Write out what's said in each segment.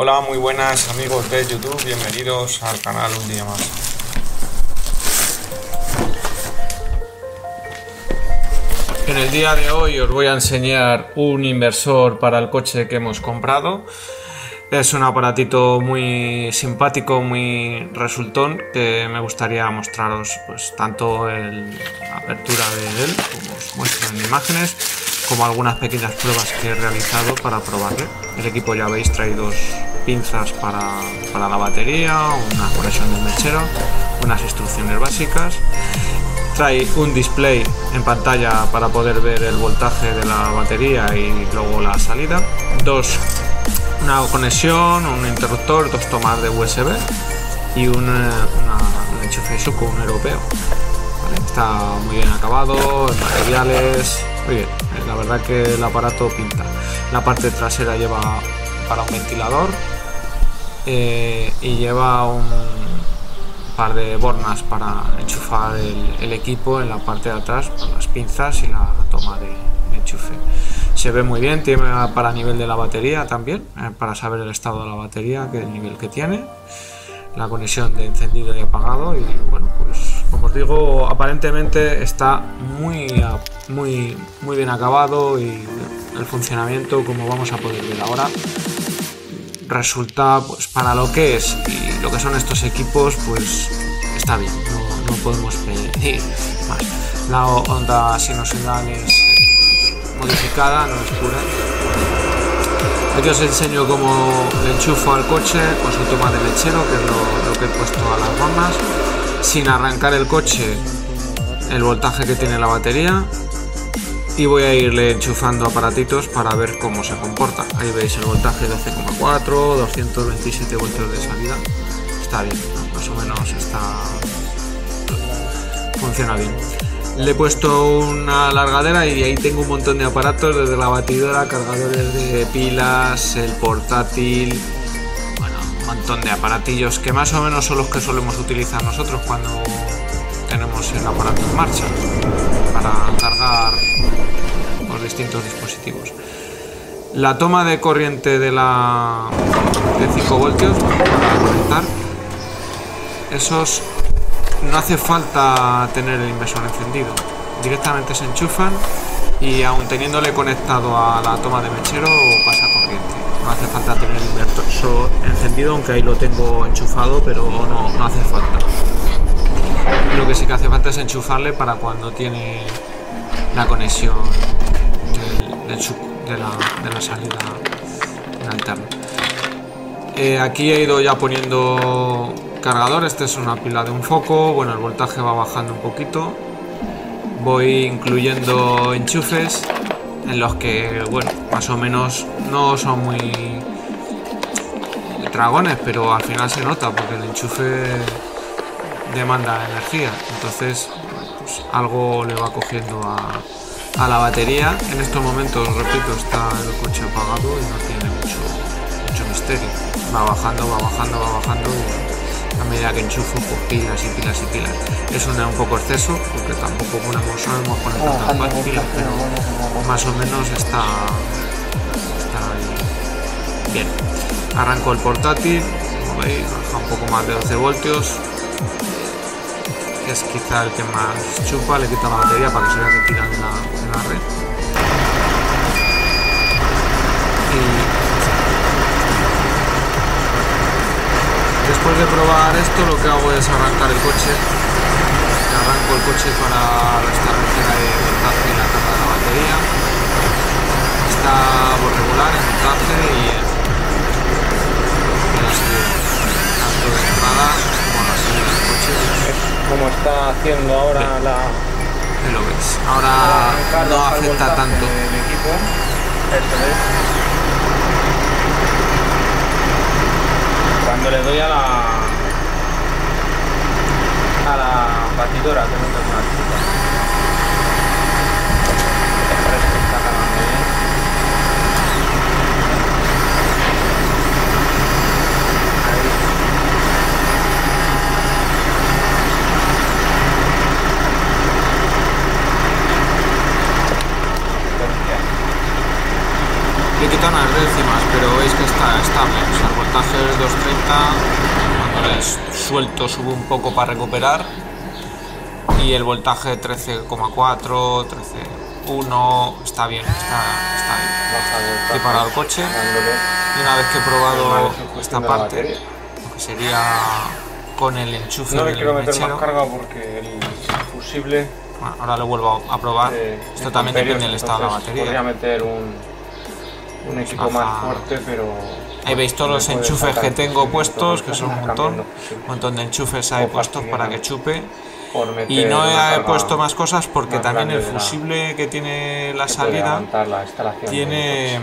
Hola, muy buenas amigos de YouTube, bienvenidos al canal un día más. En el día de hoy os voy a enseñar un inversor para el coche que hemos comprado. Es un aparatito muy simpático, muy resultón que me gustaría mostraros pues tanto la apertura de él, como os muestro en imágenes, como algunas pequeñas pruebas que he realizado para probarle. El equipo ya veis trae dos pinzas para, para la batería, una conexión del mechero, unas instrucciones básicas. Trae un display en pantalla para poder ver el voltaje de la batería y luego la salida. Dos una conexión, un interruptor, dos tomas de USB y un, una, enchufe suco, un europeo. Está muy bien acabado, materiales, muy bien. La verdad que el aparato pinta. La parte trasera lleva para un ventilador eh, y lleva un par de bornas para enchufar el, equipo en la parte de atrás con las pinzas y la toma de enchufe se ve muy bien, tiene para nivel de la batería también, eh, para saber el estado de la batería, qué nivel que tiene, la conexión de encendido y apagado y bueno, pues como os digo, aparentemente está muy, muy, muy bien acabado y el funcionamiento, como vamos a poder ver ahora, resulta pues para lo que es y lo que son estos equipos, pues está bien, no, podemos pedir más. La onda sinusoidal es modificada, no es pura. Aquí os enseño cómo le enchufo al coche con su toma de lechero, que es lo, que he puesto a las gomas, sin arrancar el coche, el voltaje que tiene la batería y voy a irle enchufando aparatitos para ver cómo se comporta. Ahí veis el voltaje de 12,4, 227 voltios de salida. Está bien, más o menos está funciona bien. Le he puesto una largadera y ahí tengo un montón de aparatos, desde la batidora, cargadores de pilas, el portátil, montón de aparatillos que más o menos son los que solemos utilizar nosotros cuando tenemos el aparato en marcha para cargar los distintos dispositivos. La toma de corriente de la de 5 voltios para conectar esos no hace falta tener el inversor encendido. Directamente se enchufan y aún teniéndole conectado a la toma de mechero pasa corriente. Hace falta tener el inversor encendido, aunque ahí lo tengo enchufado, pero no, no hace falta. Lo que sí que hace falta es enchufarle para cuando tiene la conexión de, la, salida alterna. Eh, aquí he ido ya poniendo cargador, este es una pila de un foco, bueno el voltaje va bajando un poquito, voy incluyendo enchufes en los que bueno más o menos no son muy dragones pero al final se nota porque el enchufe demanda energía. Entonces pues, algo le va cogiendo a, a, la batería. En estos momentos repito está el coche apagado y no tiene mucho, mucho misterio. Va bajando va bajando va bajando a medida que enchufo pues pilas y pilas y pilas. Eso da un poco exceso porque tampoco ponemos, sabemos poner tantas pilas, pero más o menos está, está ahí bien. Arranco el portátil, como veis, baja un poco más de 12 voltios, es quizá el que más chupa, le quita la batería para que se vea que tira en la, en la red. Después de probar esto lo que hago es arrancar el coche. Arranco el coche para restablecer el voltaje y la carga de la batería. Está por regular en voltaje y en, la. Tanto de entrada como la salida del coche. Como está haciendo ahora la... Ahí lo ves. Ahora no afecta tanto. El equipo. Esto es. Cuando le doy a la a la batidora que no tengo una chica le quitan unas décimas pero veis que está estable o sea, voltaje es 230. Cuando les suelto sube un poco para recuperar. Y el voltaje 13,4, 13,1 está bien, está, está bien. De He parado el coche y una vez que he probado esta de parte, batería. lo que sería con el enchufe No le quiero meter mechero, más carga porque el fusible bueno, ahora lo vuelvo a probar. eh, Esto es también depende del estado de la entonces Podría batería. meter un, un equipo más fuerte, pero. Ahí veis todos los enchufes que tengo puestos, que son un montón. Un montón de enchufes hay puestos para que chupe. Y no he puesto más cosas porque más también el la- fusible que tiene la que salida la tiene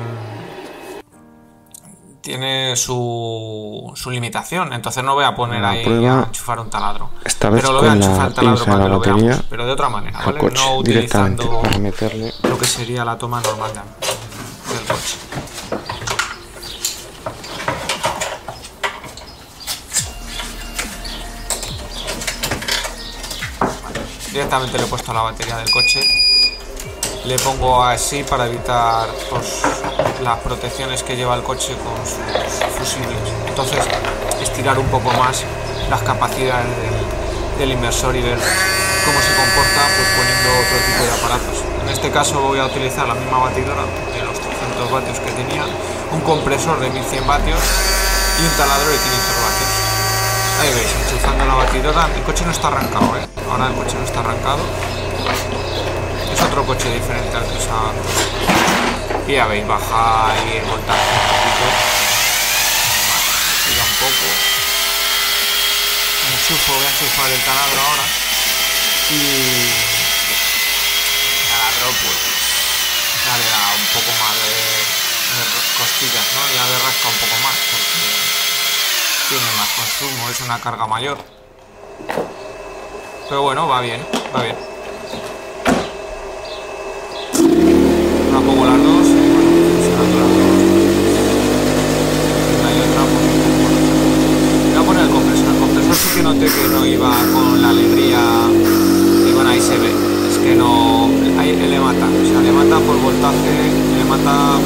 tiene su, su limitación entonces no voy a poner La ahí prueba, a enchufar un taladro esta vez pero lo voy a enchufar el taladro que lo batería veamos pero de otra manera al ¿vale? coche no directamente utilizando para meterle lo que sería la toma normal de- directamente le he puesto la batería del coche. Le pongo así para evitar pues, las protecciones que lleva el coche con sus fusibles. Entonces estirar un poco más las capacidades del, del inversor y ver cómo se comporta pues poniendo otro tipo de aparatos. En este caso voy a utilizar la misma batidora de los 300 vatios que tenía un compresor de 1100 vatios y un taladro de 500 vatios ahí veis enchufando la batidora el coche no está arrancado ¿eh? ahora el coche no está arrancado es otro coche diferente al que usaba. Y ya veis, baja ahí el voltaje un poquito. Tira un poco. Enchufo, voy a enchufar el taladro ahora. Y el taladro pues ya le da un poco más de, de costillas, Ya le rasca un poco más porque tiene más consumo, es una carga mayor. Pero bueno, va bien, va bien. Una pongo las dos y bueno, las dos. Poco. Voy a poner el compresor. El compresor sí que noté que no iba con la alegría. Y bueno, ahí se ve. Es que no. Ahí le mata. O sea, le mata por voltaje. Le mata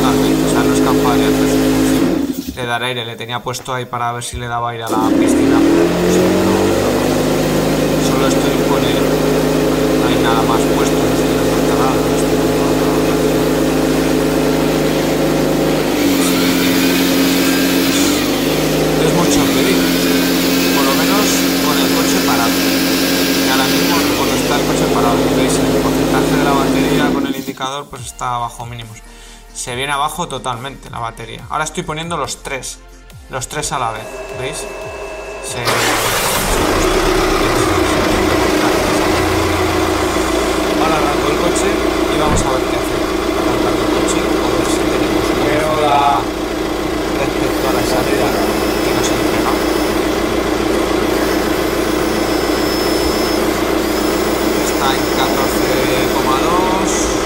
totalmente. O sea, no es capaz de hacer función. Le dará aire. Le tenía puesto ahí para ver si le daba aire a la piscina. pero no no-. Solo estoy con él. No hay nada más puesto. No estoy el taladro, no estoy nada. es mucho pedir. Por lo menos con el coche parado. Y ahora mismo cuando está el coche parado veis el porcentaje de la batería con el indicador pues está abajo mínimos. Se viene abajo totalmente la batería. Ahora estoy poniendo los tres. Los tres a la vez. ¿Veis? Se... Ahora arranco el coche y vamos a ver qué hace. Arrancando el coche, a ver si tenemos mejora respecto a la salida que nos han. Está en 14,2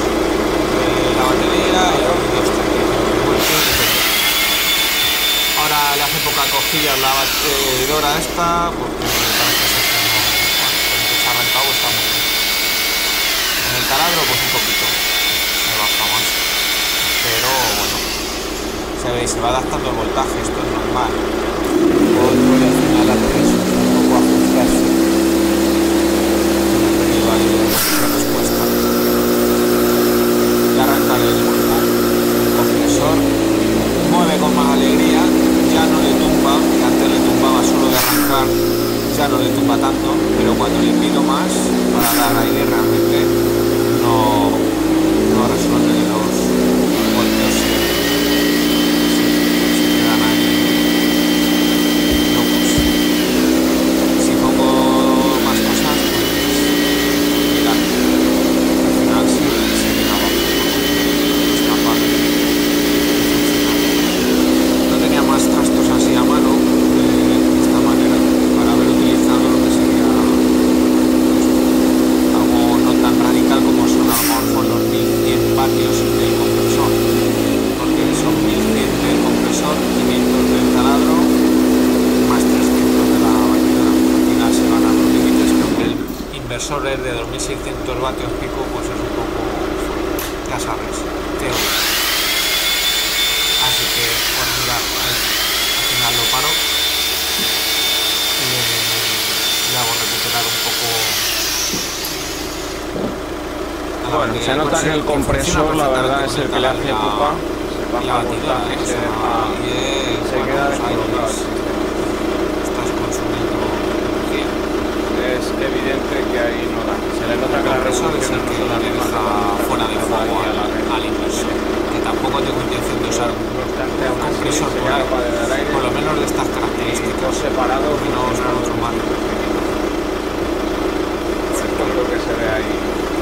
de la batería y 2,35 voltios depende. Ahora le hace poca cosquilla la batidora esta porque parece que no, que se ha está muy bien. En el taladro pues un poquito se baja más, pero bueno se ve, se va adaptando el voltaje, esto es normal. Final hace eso, un poco ajustarse. He tenido ahí una respuesta. Y arrancar el cuerpo. El compresor mueve con más alegría, ya no le tumba, que antes le tumbaba solo de arrancar, ya no le tumba tanto, pero cuando le pido más para dar aire realmente no, no resuelve los voltios. se- se quedan ahí locos. Si pongo más cosas, pues mirad, al final se, se viene abajo, no es capaz de funcionar. No tenía más trastos así a mano de, de esta manera para haber utilizado lo que sería esto. algo no tan radical como son a lo mejor los 1100 vatios del compresor porque son 1100 del compresor, 500 del taladro, más 300 de la batidora. Al final se van a los límites que aunque el inversor es de 2600 vatios pico, pues es un poco, ya sabes, teórico. Así que, bueno, mirad, ahí, ahí Bueno, se nota que el compresor, la verdad, es el que le hace pupa. Se baja batidora, voltaje y se deja. Se queda el. Es evidente que ahí no da. Se le nota que la revolución el que le deja fuera de juego al, inversor. Que tampoco tengo intención de usar un No compresor por por lo menos de estas características. separado que no os funciona puedo sumar. Por esto creo que se ve ahí,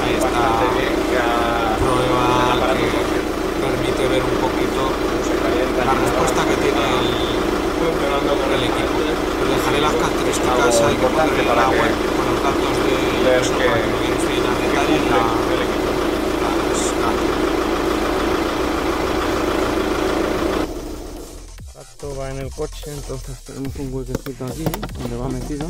Ahí está. bastante bien que a- Prueba que permite ver un poquito la respuesta que tiene el, el equipo. Os dejaré las características ahí que pondré en para la web con los datos de eso, que- bien a detalle en la, aparato va en el coche, entonces tenemos un huequecito aquí donde va metido.